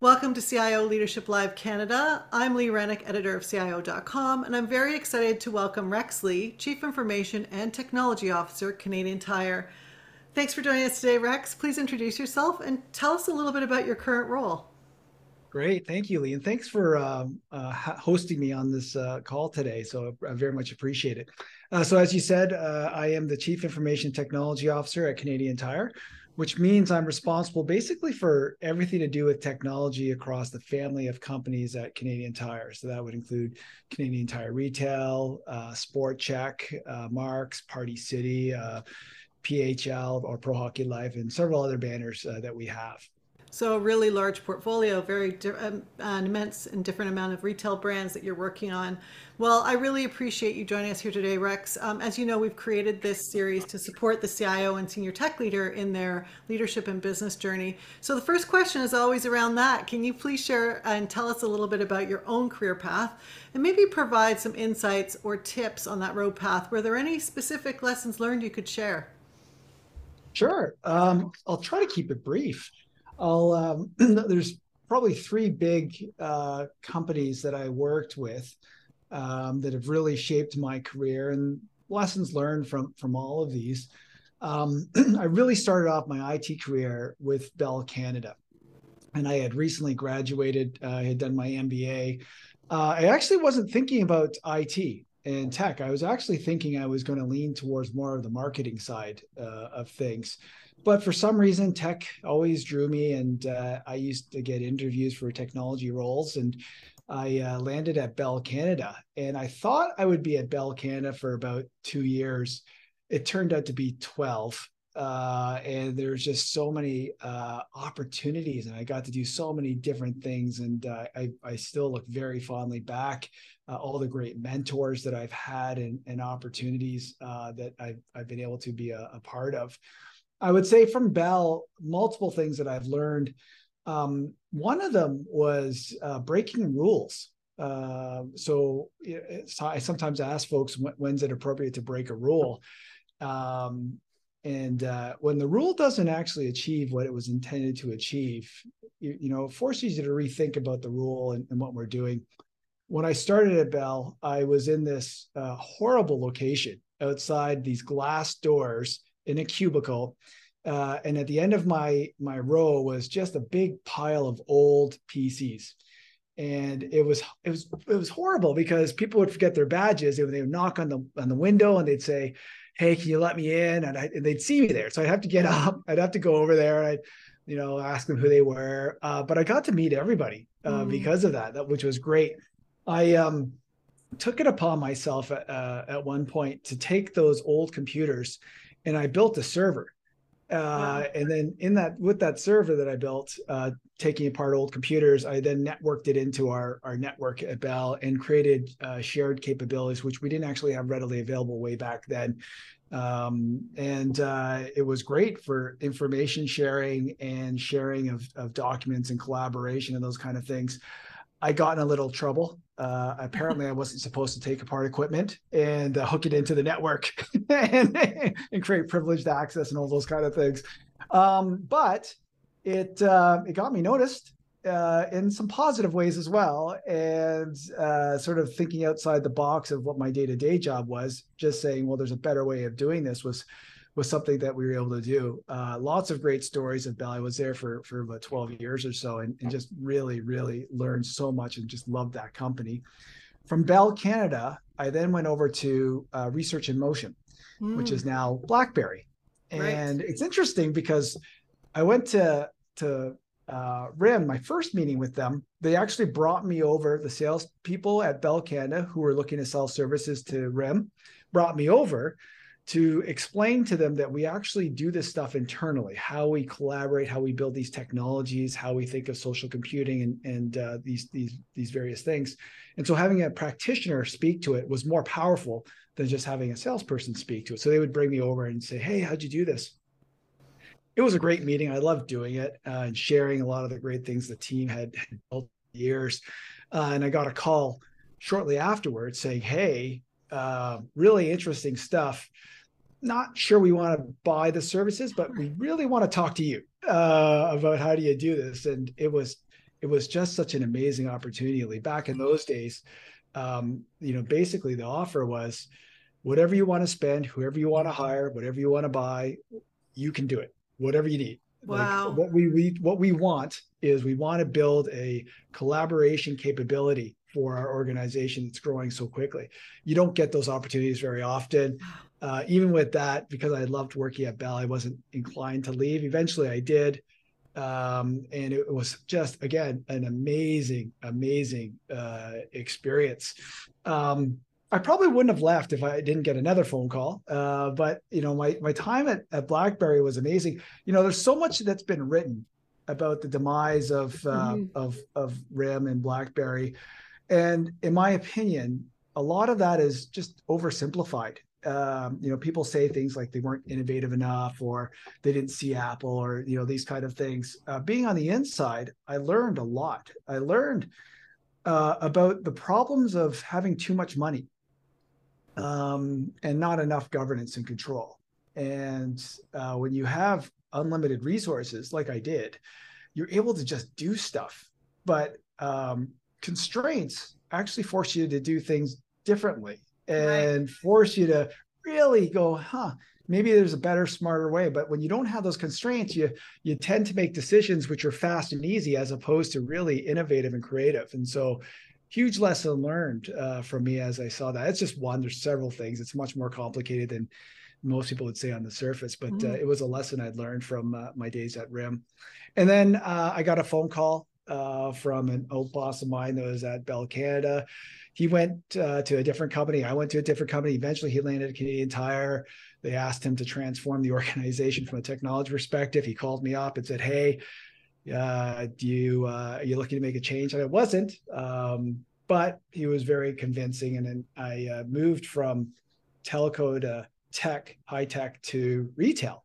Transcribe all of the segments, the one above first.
Welcome to CIO Leadership Live Canada. I'm Lee Rennick, editor of CIO.com, and I'm very excited to welcome Rex Lee, Chief Information and Technology Officer, Canadian Tire. Thanks for joining us today, Rex. Please introduce yourself and tell us a little bit about your current role. Great, thank you, Lee, and thanks for um, uh, hosting me on this uh, call today. So I very much appreciate it. Uh, so as you said, uh, I am the Chief Information Technology Officer at Canadian Tire which means I'm responsible basically for everything to do with technology across the family of companies at Canadian Tire. So that would include Canadian Tire Retail, uh, Sport Chek, uh, Marks, Party City, uh, PHL, or Pro Hockey Life, and several other banners uh, that we have. So a really large portfolio, very um, an immense and different amount of retail brands that you're working on. Well, I really appreciate you joining us here today, Rex. Um, as you know, we've created this series to support the CIO and senior tech leader in their leadership and business journey. So the first question is always around that. Can you please share and tell us a little bit about your own career path and maybe provide some insights or tips on that road path? Were there any specific lessons learned you could share? Sure. Um, I'll try to keep it brief. I'll um, there's probably three big uh, companies that I worked with um, that have really shaped my career and lessons learned from from all of these. Um, I really started off my IT career with Bell Canada, and I had recently graduated. Uh, I had done my MBA. Uh, I actually wasn't thinking about IT and tech. I was actually thinking I was going to lean towards more of the marketing side uh, of things but for some reason tech always drew me and uh, i used to get interviews for technology roles and i uh, landed at bell canada. And i thought i would be at bell canada for about two years. It turned out to be 12 uh, and there's just so many uh, opportunities and i got to do so many different things and uh, I, I still look very fondly back uh, all the great mentors that i've had and, and opportunities that I've, I've been able to be a, a part of I would say from Bell, multiple things that I've learned. Um, one of them was uh, breaking rules. Uh, so I sometimes ask folks when's it appropriate to break a rule, um, and uh, when the rule doesn't actually achieve what it was intended to achieve, you, you know, it forces you to rethink about the rule and, and, what we're doing. When I started at Bell, I was in this uh, horrible location outside these glass doors in a cubicle. Uh, and at the end of my my row was just a big pile of old PCs, and it was it was it was horrible because people would forget their badges. They would, they would knock on the on the window and they'd say, "Hey, can you let me in?" And, I, and they'd see me there, so I'd have to get up. I'd have to go over there. I'd you know ask them who they were. Uh, but I got to meet everybody uh, mm. because of that, that, which was great. I um, took it upon myself at, uh, at one point to take those old computers and I built a server. Uh, and then in that with that server that I built, uh, taking apart old computers, I then networked it into our our network at Bell and created uh, shared capabilities, which we didn't actually have readily available way back then. Um, and uh, it was great for information sharing and sharing of, of documents and collaboration and those kind of things. I got in a little trouble. Uh, apparently, I wasn't supposed to take apart equipment and uh, hook it into the network and, and create privileged access and all those kind of things. Um, but it uh, it got me noticed uh, in some positive ways as well, and uh, sort of thinking outside the box of what my day to day job was. Just saying, well, there's a better way of doing this was was something that we were able to do. Uh, lots of great stories of Bell. I was there for for about 12 years or so, and, and just really, really learned so much and just loved that company. From Bell Canada, I then went over to uh, Research in Motion, mm. which is hmm. now BlackBerry, and right. it's interesting because I went to to uh, RIM, my first meeting with them, they actually brought me over. The salespeople at Bell Canada who were looking to sell services to RIM brought me over to explain to them that we actually do this stuff internally how we collaborate how we build these technologies how we think of social computing and, and uh, these these these various things. And so having a practitioner speak to it was more powerful than just having a salesperson speak to it. So they would bring me over and say hey how'd you do this? It was a great meeting. I loved doing it uh, and sharing a lot of the great things the team had, built years. Uh, and i got a call shortly afterwards saying hey uh, really interesting stuff not sure we want to buy the services, but we really want to talk to you uh, about how do you do this. And it was it was just such an amazing opportunity. Back in those days, um, you know, basically the offer was whatever you want to spend, whoever you want to hire, whatever you want to buy, you can do it, whatever you need. Wow. Like what we, we what we want is we want to build a collaboration capability for our organization that's growing so quickly. You don't get those opportunities very often. Uh, even with that, because I loved working at Bell, I wasn't inclined to leave. Eventually, I did, um, and it was just again an amazing, amazing uh, experience. Um, I probably wouldn't have left if I didn't get another phone call. Uh, but you know, my my time at, at BlackBerry was amazing. You know, there's so much that's been written about the demise of uh, mm-hmm. of of RIM and BlackBerry, and in my opinion, a lot of that is just oversimplified. Um, you know, people say things like they weren't innovative enough, or they didn't see Apple, or you know these kind of things. Uh, being on the inside, I learned a lot. I learned uh, about the problems of having too much money um, and not enough governance and control. And uh, when you have unlimited resources, like I did, you're able to just do stuff. But um, constraints actually force you to do things differently and right. force you to really go, huh, maybe there's a better, smarter way. But when you don't have those constraints, you you tend to make decisions which are fast and easy as opposed to really innovative and creative. And so huge lesson learned uh, from me as I saw that. It's just one. There's several things. It's much more complicated than most people would say on the surface, but uh, mm-hmm. uh, it was a lesson I'd learned from uh, my days at RIM. And then uh, I got a phone call uh, from an old boss of mine that was at Bell Canada. He went uh, to a different company. I went to a different company. Eventually, he landed at Canadian Tire. They asked him to transform the organization from a technology perspective. He called me up and said, "Hey, uh, do you uh, are you looking to make a change? And I wasn't, um, but he was very convincing. And then I uh, moved from telco to tech, high tech to retail.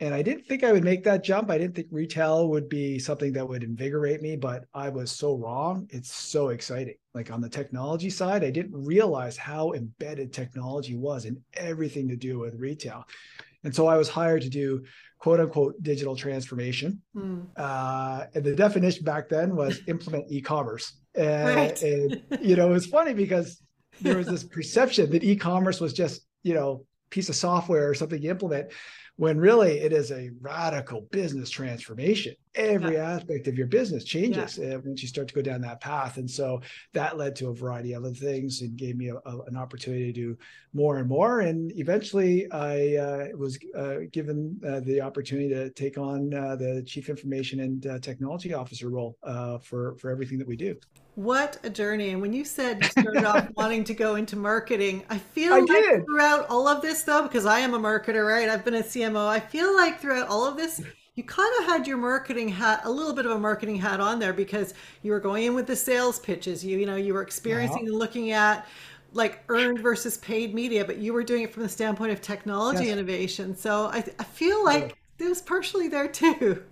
And I didn't think I would make that jump. I didn't think retail would be something that would invigorate me, but I was so wrong. It's so exciting. Like on the technology side, I didn't realize how embedded technology was in everything to do with retail. And so I was hired to do quote unquote digital transformation. Mm. Uh, and the definition back then was implement e-commerce. And, right. and you know, it was funny because there was this perception that e-commerce was just, you know, piece of software or something you implement when really it is a radical business transformation. Every yeah. aspect of your business changes yeah. Uh, once you start to go down that path. And so that led to a variety of other things and gave me a, a, an opportunity to do more and more. And eventually I uh, was uh, given uh, the opportunity to take on uh, the chief information and uh, technology officer role for, for everything that we do. What a journey. And when you said you started off wanting to go into marketing, I feel I like did. throughout all of this, though, because I am a marketer, right? I've been a CMO. I feel like throughout all of this, you kind of had your marketing hat, a little bit of a marketing hat on there because you were going in with the sales pitches. You, you know, you were experiencing and looking at like earned versus paid media, but you were doing it from the standpoint of technology yes. innovation. So I, I feel like it was partially there too.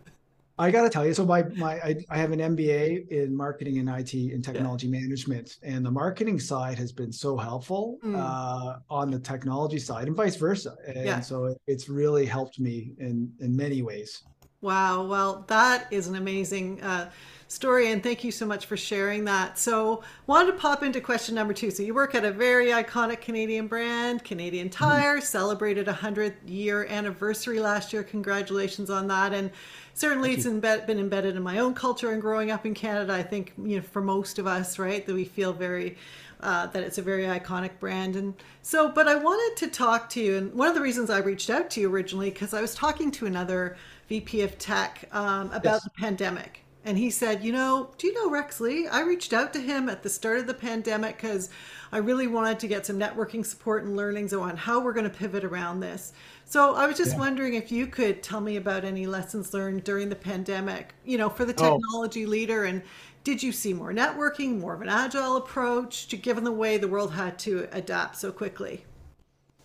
I got to tell you, so my my I, I, have an MBA in marketing and IT and technology yeah. management, and the marketing side has been so helpful mm. uh, on the technology side, and vice versa. And yeah. so it, it's really helped me in in many ways. Wow, well, that is an amazing uh, story, and thank you so much for sharing that. So, wanted to pop into question number two. So, you work at a very iconic Canadian brand, Canadian mm-hmm. Tire, mm. celebrated a hundredth year anniversary last year. Congratulations on that, and certainly it's embed, been embedded in my own culture and growing up in Canada. I think you know for most of us, right, that we feel very uh, that it's a very iconic brand. And so, but I wanted to talk to you, and one of the reasons I reached out to you originally because I was talking to another VP of Tech um, about yes. the pandemic. And he said, You know, do you know Rex Lee? I reached out to him at the start of the pandemic because I really wanted to get some networking support and learnings on how we're going to pivot around this. So I was just yeah. wondering if you could tell me about any lessons learned during the pandemic, you know, for the oh. technology oh. leader. And did you see more networking, more of an agile approach to given the way the world had to adapt so quickly?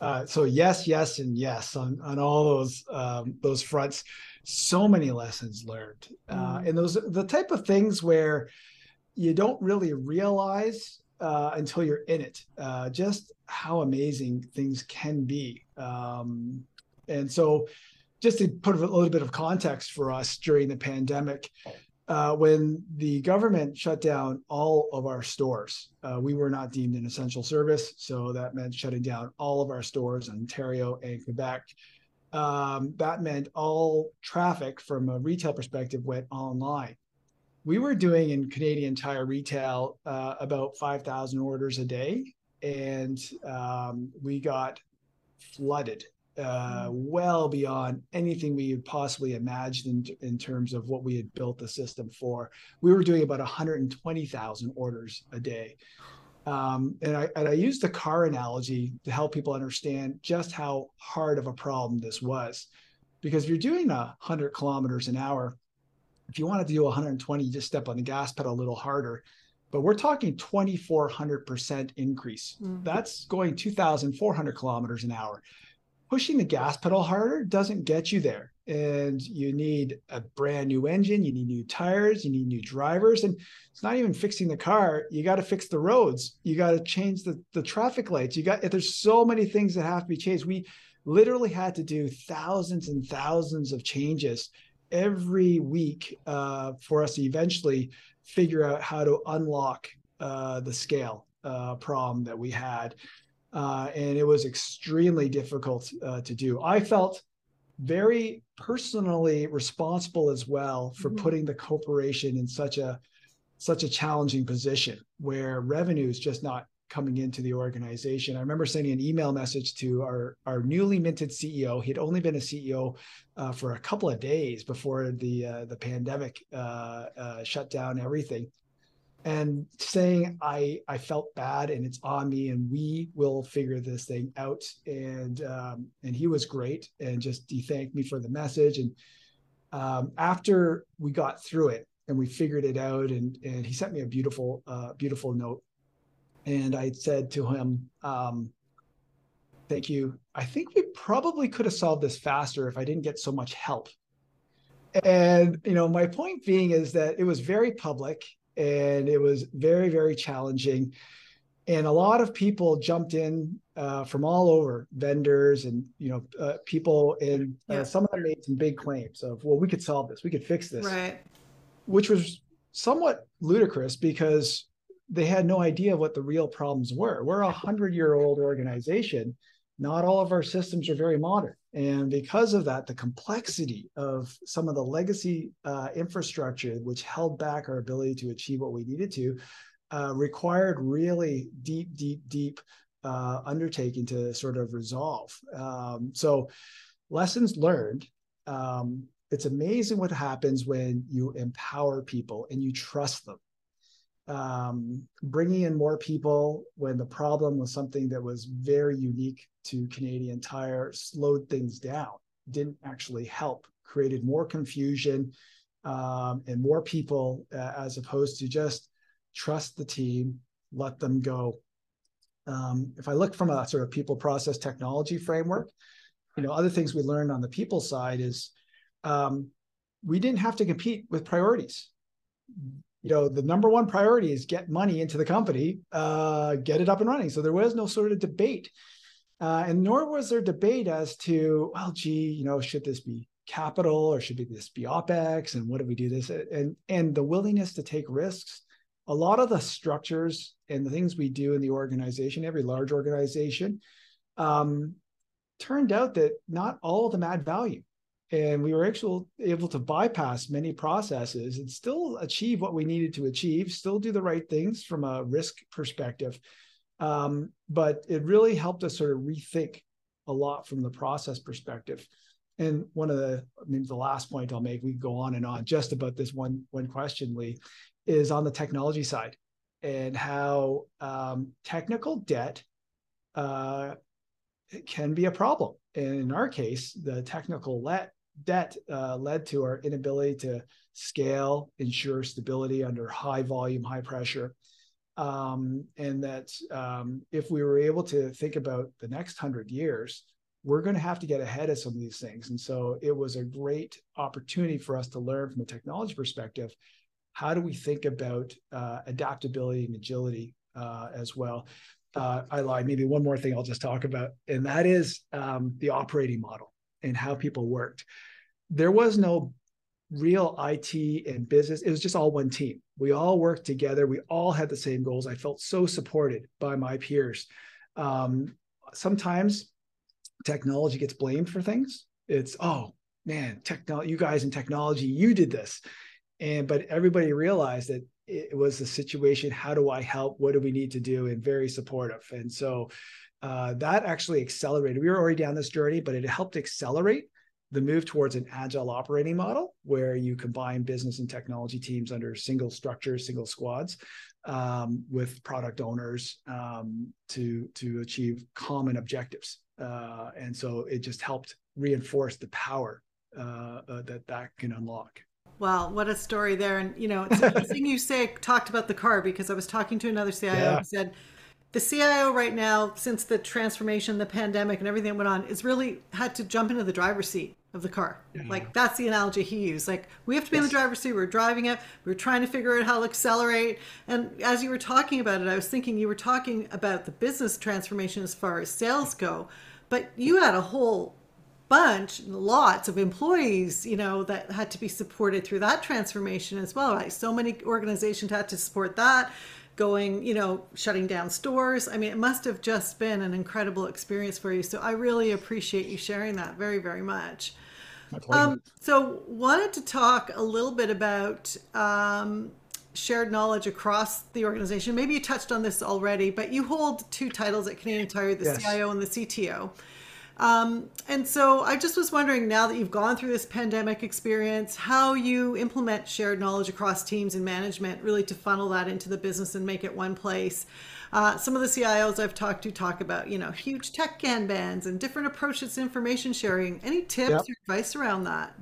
Uh, so yes, yes, and yes on on all those um, those fronts. So many lessons learned, uh, mm. and those the type of things where you don't really realize uh, until you're in it. Uh, just how amazing things can be. Um, and so, just to put a little bit of context for us during the pandemic, uh, when the government shut down all of our stores, uh, we were not deemed an essential service. So that meant shutting down all of our stores in Ontario and Quebec. Um, that meant all traffic from a retail perspective went online. We were doing in Canadian Tire retail uh, about 5,000 orders a day, and um, we got flooded uh, well beyond anything we had possibly imagined in, in, terms of what we had built the system for. We were doing about 120,000 orders a day. Um, and, I, and I used the car analogy to help people understand just how hard of a problem this was. Because if you're doing 100 kilometers an hour, if you wanted to do 120, you just step on the gas pedal a little harder. But we're talking 2,400% increase. Mm-hmm. That's going 2,400 kilometers an hour pushing the gas pedal harder doesn't get you there. And you need a brand new engine, you need new tires, you need new drivers. And it's not even fixing the car. You got to fix the roads. You got to change the, the traffic lights. You got there's so many things that have to be changed. We literally had to do thousands and thousands of changes every week uh, for us to eventually figure out how to unlock uh, the scale uh, problem that we had uh, and it was extremely difficult uh, to do. I felt very personally responsible as well for mm-hmm. putting the corporation in such a such a challenging position where revenue is just not coming into the organization. I remember sending an email message to our our newly minted CEO. He had only been a CEO uh, for a couple of days before the uh, the pandemic uh, uh, shut down everything and saying I I felt bad and it's on me and we will figure this thing out. And um, and he was great and just he thanked me for the message. And um, after we got through it and we figured it out and and he sent me a beautiful uh, beautiful note. And I said to him um, thank you. I think we probably could have solved this faster if I didn't get so much help. And you know my point being is that it was very public and it was very very challenging. And a lot of people jumped in uh, from all over vendors and you know uh, people and uh, some of them made some big claims of well we could solve this. We could fix this. Right. Which was somewhat ludicrous because they had no idea what the real problems were. We're a hundred year old organization. Not all of our systems are very modern. And because of that, the complexity of some of the legacy uh, infrastructure, which held back our ability to achieve what we needed to, uh, required really deep, deep, deep uh, undertaking to sort of resolve. Um, so, lessons learned. Um, it's amazing what happens when you empower people and you trust them um, bringing in more people when the problem was something that was very unique to Canadian Tire slowed things down, didn't actually help, created more confusion um, and more people uh, as opposed to just trust the team, let them go. Um, if I look from a sort of people process technology framework, you know, other things we learned on the people side is um, we didn't have to compete with priorities you know the number one priority is get money into the company uh, get it up and running. So there was no sort of debate uh, and nor was there debate as to well gee you know should this be capital or should this be opex and what do we do this? And and the willingness to take risks. A lot of the structures and the things we do in the organization every large organization um, turned out that not all of them add value and we were actually able to bypass many processes and still achieve what we needed to achieve still do the right things from a risk perspective um, but it really helped us sort of rethink a lot from the process perspective and one of the maybe the last point i'll make we go on and on just about this one one question lee is on the technology side and how um, technical debt uh, can be a problem. And in our case, the technical let, debt uh, led to our inability to scale, ensure stability under high volume, high pressure. Um, and that um, if we were able to think about the next hundred years, we're going to have to get ahead of some of these things. And so it was a great opportunity for us to learn from a technology perspective how do we think about uh, adaptability and agility uh, as well. Uh, I lied. Maybe one more thing I'll just talk about, and that is um, the operating model and how people worked. There was no real IT and business. It was just all one team. We all worked together. We all had the same goals. I felt so supported by my peers. Um, sometimes technology gets blamed for things. It's oh man, technology, you guys in technology, you did this, and but everybody realized that it was a situation. How do I help? What do we need to do? And very supportive. And so uh, that actually accelerated. We were already down this journey, but it helped accelerate the move towards an agile operating model where you combine business and technology teams under single structures, single squads, um, with product owners um, to to achieve common objectives. Uh, and so it just helped reinforce the power uh, uh, that that can unlock. Wow, what a story there! And you know, it's interesting you say talked about the car because I was talking to another CIO yeah. who said the CIO right now, since the transformation, the pandemic, and everything that went on, is really had to jump into the driver's seat of the car. Yeah. Like that's the analogy he used. Like we have to be yes. in the driver's seat. We're driving it. We're trying to figure out how to accelerate. And as you were talking about it, I was thinking you were talking about the business transformation as far as sales go, but you had a whole bunch, lots of employees, you know, that had to be supported through that transformation as well. Right? So many organizations had to support that going, you know, shutting down stores. I mean, it must have just been an incredible experience for you. So I really appreciate you sharing that very, very much. Um, so wanted to talk a little bit about um, shared knowledge across the organization. Maybe you touched on this already, but you hold two titles at Canadian Tire, the yes. CIO and the CTO. Um, and so I just was wondering now that you've gone through this pandemic experience, how you implement shared knowledge across teams and management really to funnel that into the business and make it one place. Uh, some of the CIOs I've talked to talk about, you know, huge tech Kanbans and different approaches to information sharing. Any tips yep. or advice around that?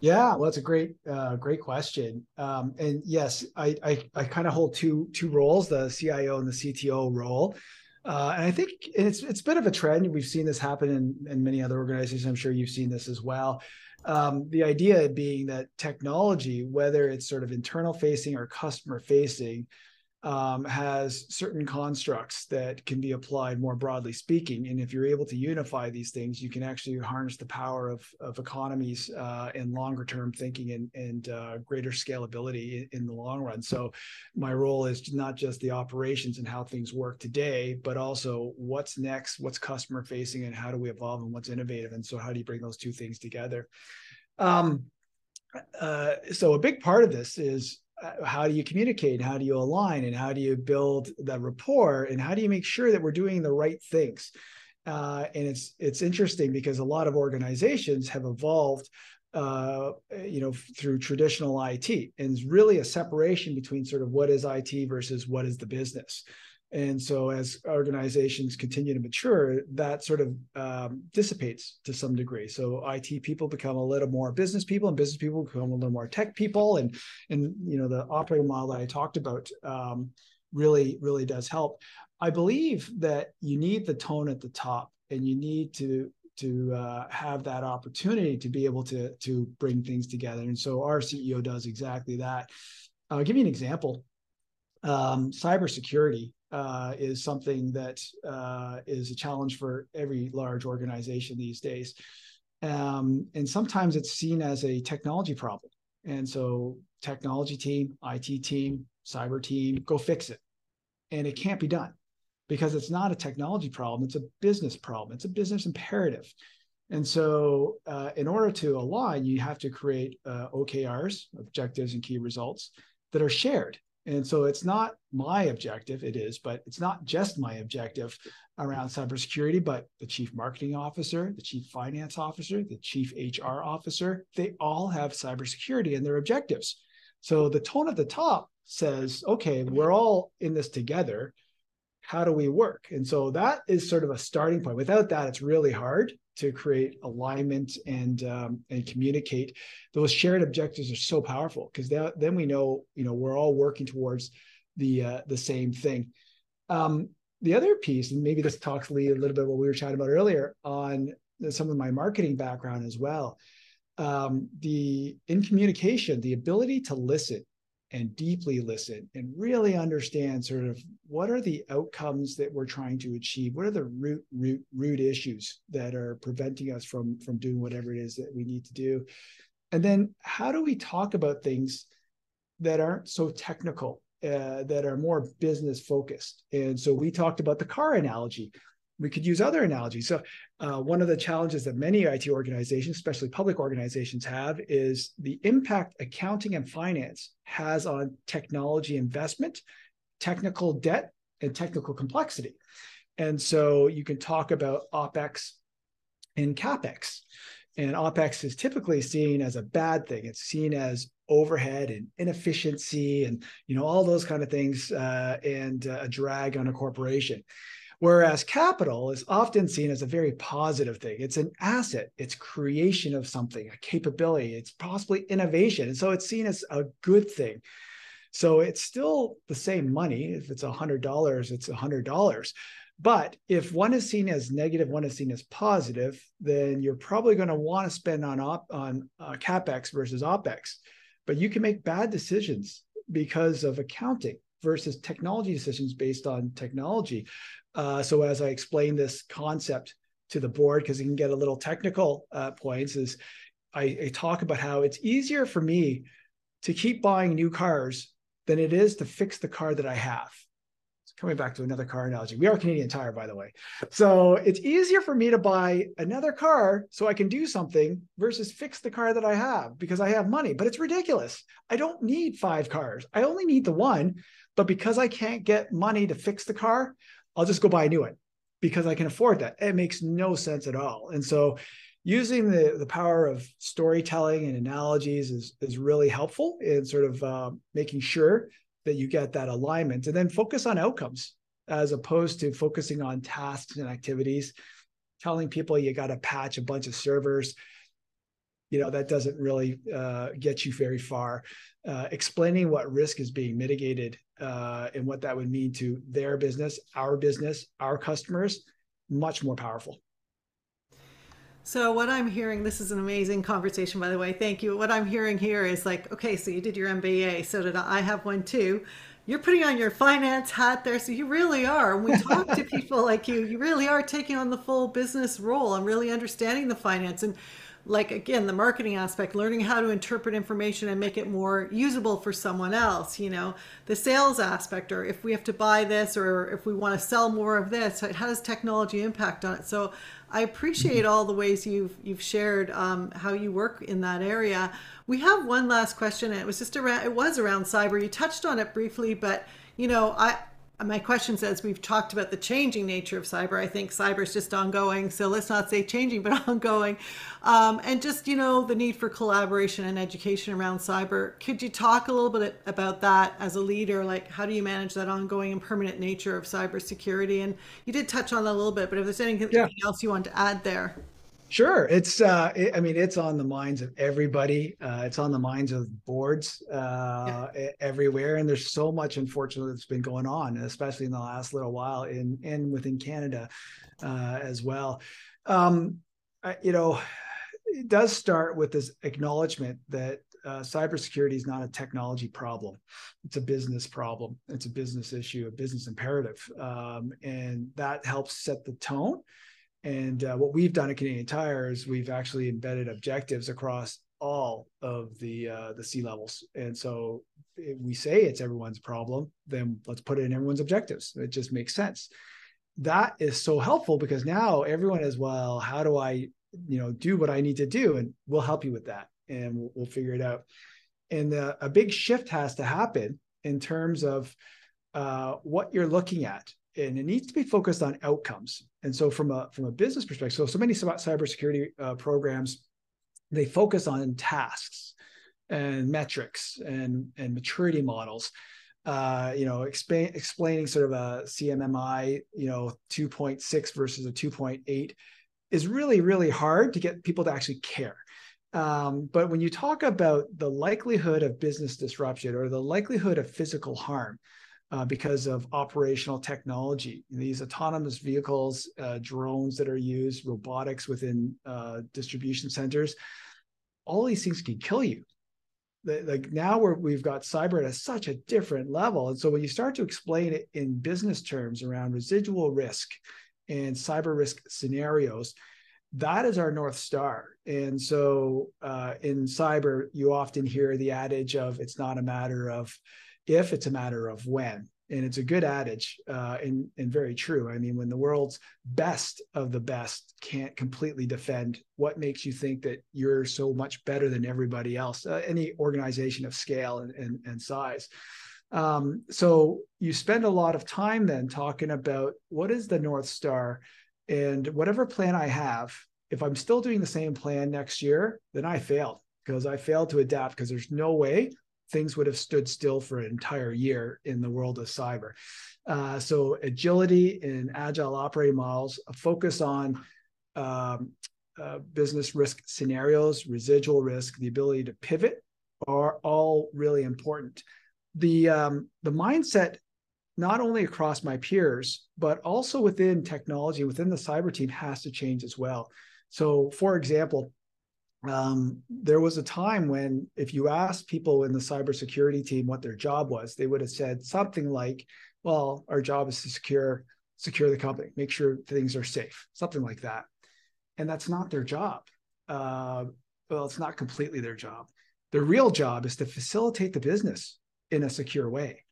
Yeah, well, that's a great, uh, great question. Um, and yes, I, I, I kind of hold two two roles: the CIO and the CTO role. Uh, and I think it's it's a bit of a trend. We've seen this happen in, in many other organizations. I'm sure you've seen this as well. Um, the idea being that technology, whether it's sort of internal facing or customer facing, um, has certain constructs that can be applied more broadly speaking. And if you're able to unify these things, you can actually harness the power of, of economies uh, and longer term thinking and, and uh, greater scalability in, in, the long run. So, my role is not just the operations and how things work today, but also what's next, what's customer facing, and how do we evolve and what's innovative. And so, how do you bring those two things together? Um, uh, so, a big part of this is how do you communicate? How do you align? And how do you build that rapport? And how do you make sure that we're doing the right things? Uh, and it's it's interesting because a lot of organizations have evolved uh, you know through traditional IT and it's really a separation between sort of what is IT versus what is the business and so as organizations continue to mature, that sort of um, dissipates to some degree. So IT people become a little more business people, and business people become a little more tech people. And and you know the operating model that I talked about um, really really does help. I believe that you need the tone at the top, and you need to to uh, have that opportunity to be able to to bring things together. And so our CEO does exactly that. I'll give you an example. Um, cybersecurity uh, is something that uh, is a challenge for every large organization these days. Um, and sometimes it's seen as a technology problem. And so, technology team, IT team, cyber team, go fix it. And it can't be done because it's not a technology problem, it's a business problem, it's a business imperative. And so, uh, in order to align, you have to create uh, OKRs, objectives and key results, that are shared and so it's not my objective, it is, but it's not just my objective around cybersecurity, but the chief marketing officer, the chief finance officer, the chief HR officer, they all have cybersecurity in their objectives. So the tone at the top says, okay, we're all in this together. How do we work? And so that is sort of a starting point. Without that, it's really hard to create alignment and um, and communicate. Those shared objectives are so powerful because then we know you know we're all working towards the uh, the same thing. Um, the other piece and maybe this talks Lee a little bit what we were chatting about earlier on some of my marketing background as well. Um, the in communication the ability to listen and deeply listen and really understand sort of what are the outcomes that we're trying to achieve what are the root root root issues that are preventing us from from doing whatever it is that we need to do And then how do we talk about things that aren't so technical, uh, that are more business focused? And so we talked about the car analogy. We could use other analogies. So, uh, one of the challenges that many IT organizations, especially public organizations, have is the impact accounting and finance has on technology investment, technical debt, and technical complexity. And so you can talk about OPEX and CAPEX. And OPEX is typically seen as a bad thing. It's seen as overhead and inefficiency and you know all those kind of things uh, and uh, a drag on a corporation. Whereas capital is often seen as a very positive thing. It's an asset, it's creation of something, a capability, it's possibly innovation. And so it's seen as a good thing. So it's still the same money. If it's $100, it's $100. But if one is seen as negative, one is seen as positive, then you're probably going to want to spend on op, on uh, capex versus opex. But you can make bad decisions because of accounting versus technology decisions based on technology. Uh, so as I explain this concept to the board, because it can get a little technical uh, points, is I, I talk about how it's easier for me to keep buying new cars than it is to fix the car that I have coming back to another car analogy. We are Canadian Tire, by the way. So it's easier for me to buy another car so I can do something versus fix the car that I have because I have money. But it's ridiculous. I don't need five cars. I only need the one. But because I can't get money to fix the car, I'll just go buy a new one because I can afford that. It makes no sense at all. And so using the, the power of storytelling and analogies is, is really helpful in sort of uh, making sure that you get that alignment and then focus on outcomes as opposed to focusing on tasks and activities telling people you got to patch a bunch of servers you know that doesn't really uh, get you very far uh, explaining what risk is being mitigated uh, and what that would mean to their business our business our customers much more powerful so what I'm hearing, this is an amazing conversation, by the way. Thank you. What I'm hearing here is like, okay, so you did your MBA, so did I. I have one too. You're putting on your finance hat there, so you really are. When we talk to people like you, you really are taking on the full business role and really understanding the finance and like again the marketing aspect learning how to interpret information and make it more usable for someone else you know the sales aspect or if we have to buy this or if we want to sell more of this how does technology impact on it so I appreciate all the ways you've you've shared um, how you work in that area. We have one last question, and it was just around. It was around cyber. You touched on it briefly, but you know, I my question says we've talked about the changing nature of cyber. I think cyber is just ongoing, so let's not say changing, but ongoing, um, and just you know the need for collaboration and education around cyber. Could you talk a little bit about that as a leader? Like, how do you manage that ongoing and permanent nature of cybersecurity? And you did touch on that a little bit, but if there's anything yeah. else you want to add there. Sure, it's. Uh, it, I mean, it's on the minds of everybody. Uh, it's on the minds of boards uh, yeah. everywhere, and there's so much, unfortunately, that's been going on, especially in the last little while, in and within Canada uh, as well. Um, I, you know, it does start with this acknowledgement that uh, cybersecurity is not a technology problem; it's a business problem. It's a business issue, a business imperative, um, and that helps set the tone and uh, what we've done at Canadian Tire is we've actually embedded objectives across all of the uh, the C levels. And so if we say it's everyone's problem, then let's put it in everyone's objectives. It just makes sense. That is so helpful because now everyone is well. How do I, you know, do what I need to do? And we'll help you with that, and we'll, we'll figure it out. And the, a big shift has to happen in terms of uh, what you're looking at and it needs to be focused on outcomes. And so, from a from a business perspective, so so many cybersecurity uh, programs they focus on tasks and metrics and and maturity models. Uh, you know, explain, explaining sort of a CMMI, you know, 2.6 versus a 2.8 is really really hard to get people to actually care. Um, but when you talk about the likelihood of business disruption or the likelihood of physical harm, uh, because of operational technology. These autonomous vehicles, uh, drones that are used, robotics within uh, distribution centers, all these things can kill you. Like now we're, we've got cyber at such a different level. And so when you start to explain it in business terms around residual risk and cyber risk scenarios, that is our North Star. And so uh, in cyber, you often hear the adage of it's not a matter of if, it's a matter of when. And it's a good adage uh, and, and very true. I mean, when the world's best of the best can't completely defend, what makes you think that you're so much better than everybody else, uh, any organization of scale and, and, and size? Um, so you spend a lot of time then talking about what is the North Star and whatever plan I have, if I'm still doing the same plan next year, then I failed because I failed to adapt because there's no way things would have stood still for an entire year in the world of cyber. Uh, so agility and agile operating models, a focus on um, uh, business risk scenarios, residual risk, the ability to pivot are all really important. The um, the mindset not only across my peers, but also within technology, within the cyber team, has to change as well. So, for example, um, there was a time when if you asked people in the cybersecurity team what their job was, they would have said something like, "Well, our job is to secure secure the company, make sure things are safe," something like that. And that's not their job. Uh, well, it's not completely their job. Their real job is to facilitate the business in a secure way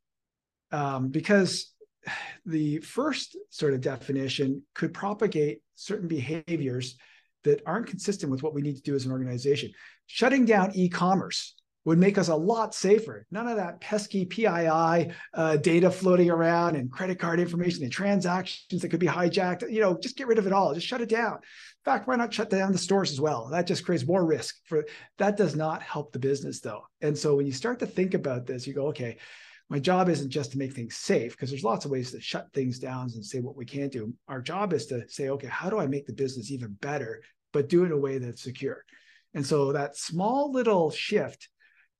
um, because the first sort of definition could propagate certain behaviors that aren't consistent with what we need to do as an organization. Shutting down e-commerce would make us a lot safer. None of that pesky PII uh, data floating around and credit card information and transactions that could be hijacked. You know, just get rid of it all. Just shut it down. In fact, why not shut down the stores as well? That just creates more risk. For that does not help the business though. And so when you start to think about this, you go, okay, my job isn't just to make things safe because there's lots of ways to shut things down and say what we can't do. Our job is to say, okay, how do I make the business even better, but do it in a way that's secure? And so that small little shift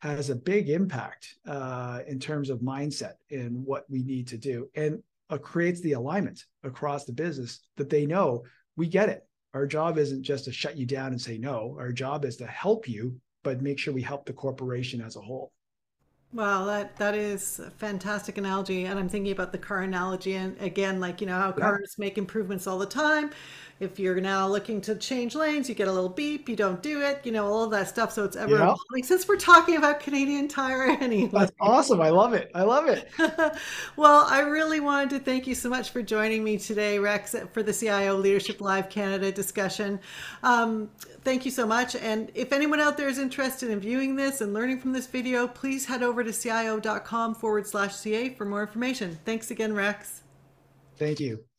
has a big impact uh, in terms of mindset and what we need to do, and uh, creates the alignment across the business that they know we get it. Our job isn't just to shut you down and say no. Our job is to help you, but make sure we help the corporation as a whole. Wow, that that is a fantastic analogy, and I'm thinking about the car analogy, and again, like you know how cars make improvements all the time. If you're now looking to change lanes, you get a little beep, you don't do it, you know, all of that stuff. So it's ever Yeah. evolving. Since we're talking about Canadian Tire anyway, That's awesome. I love it. I love it. well, I really wanted to thank you so much for joining me today, Rex, for the CIO Leadership Live Canada discussion. Um, thank you so much. And if anyone out there is interested in viewing this and learning from this video, please head over to cio.com forward slash CA for more information. Thanks again, Rex. Thank you.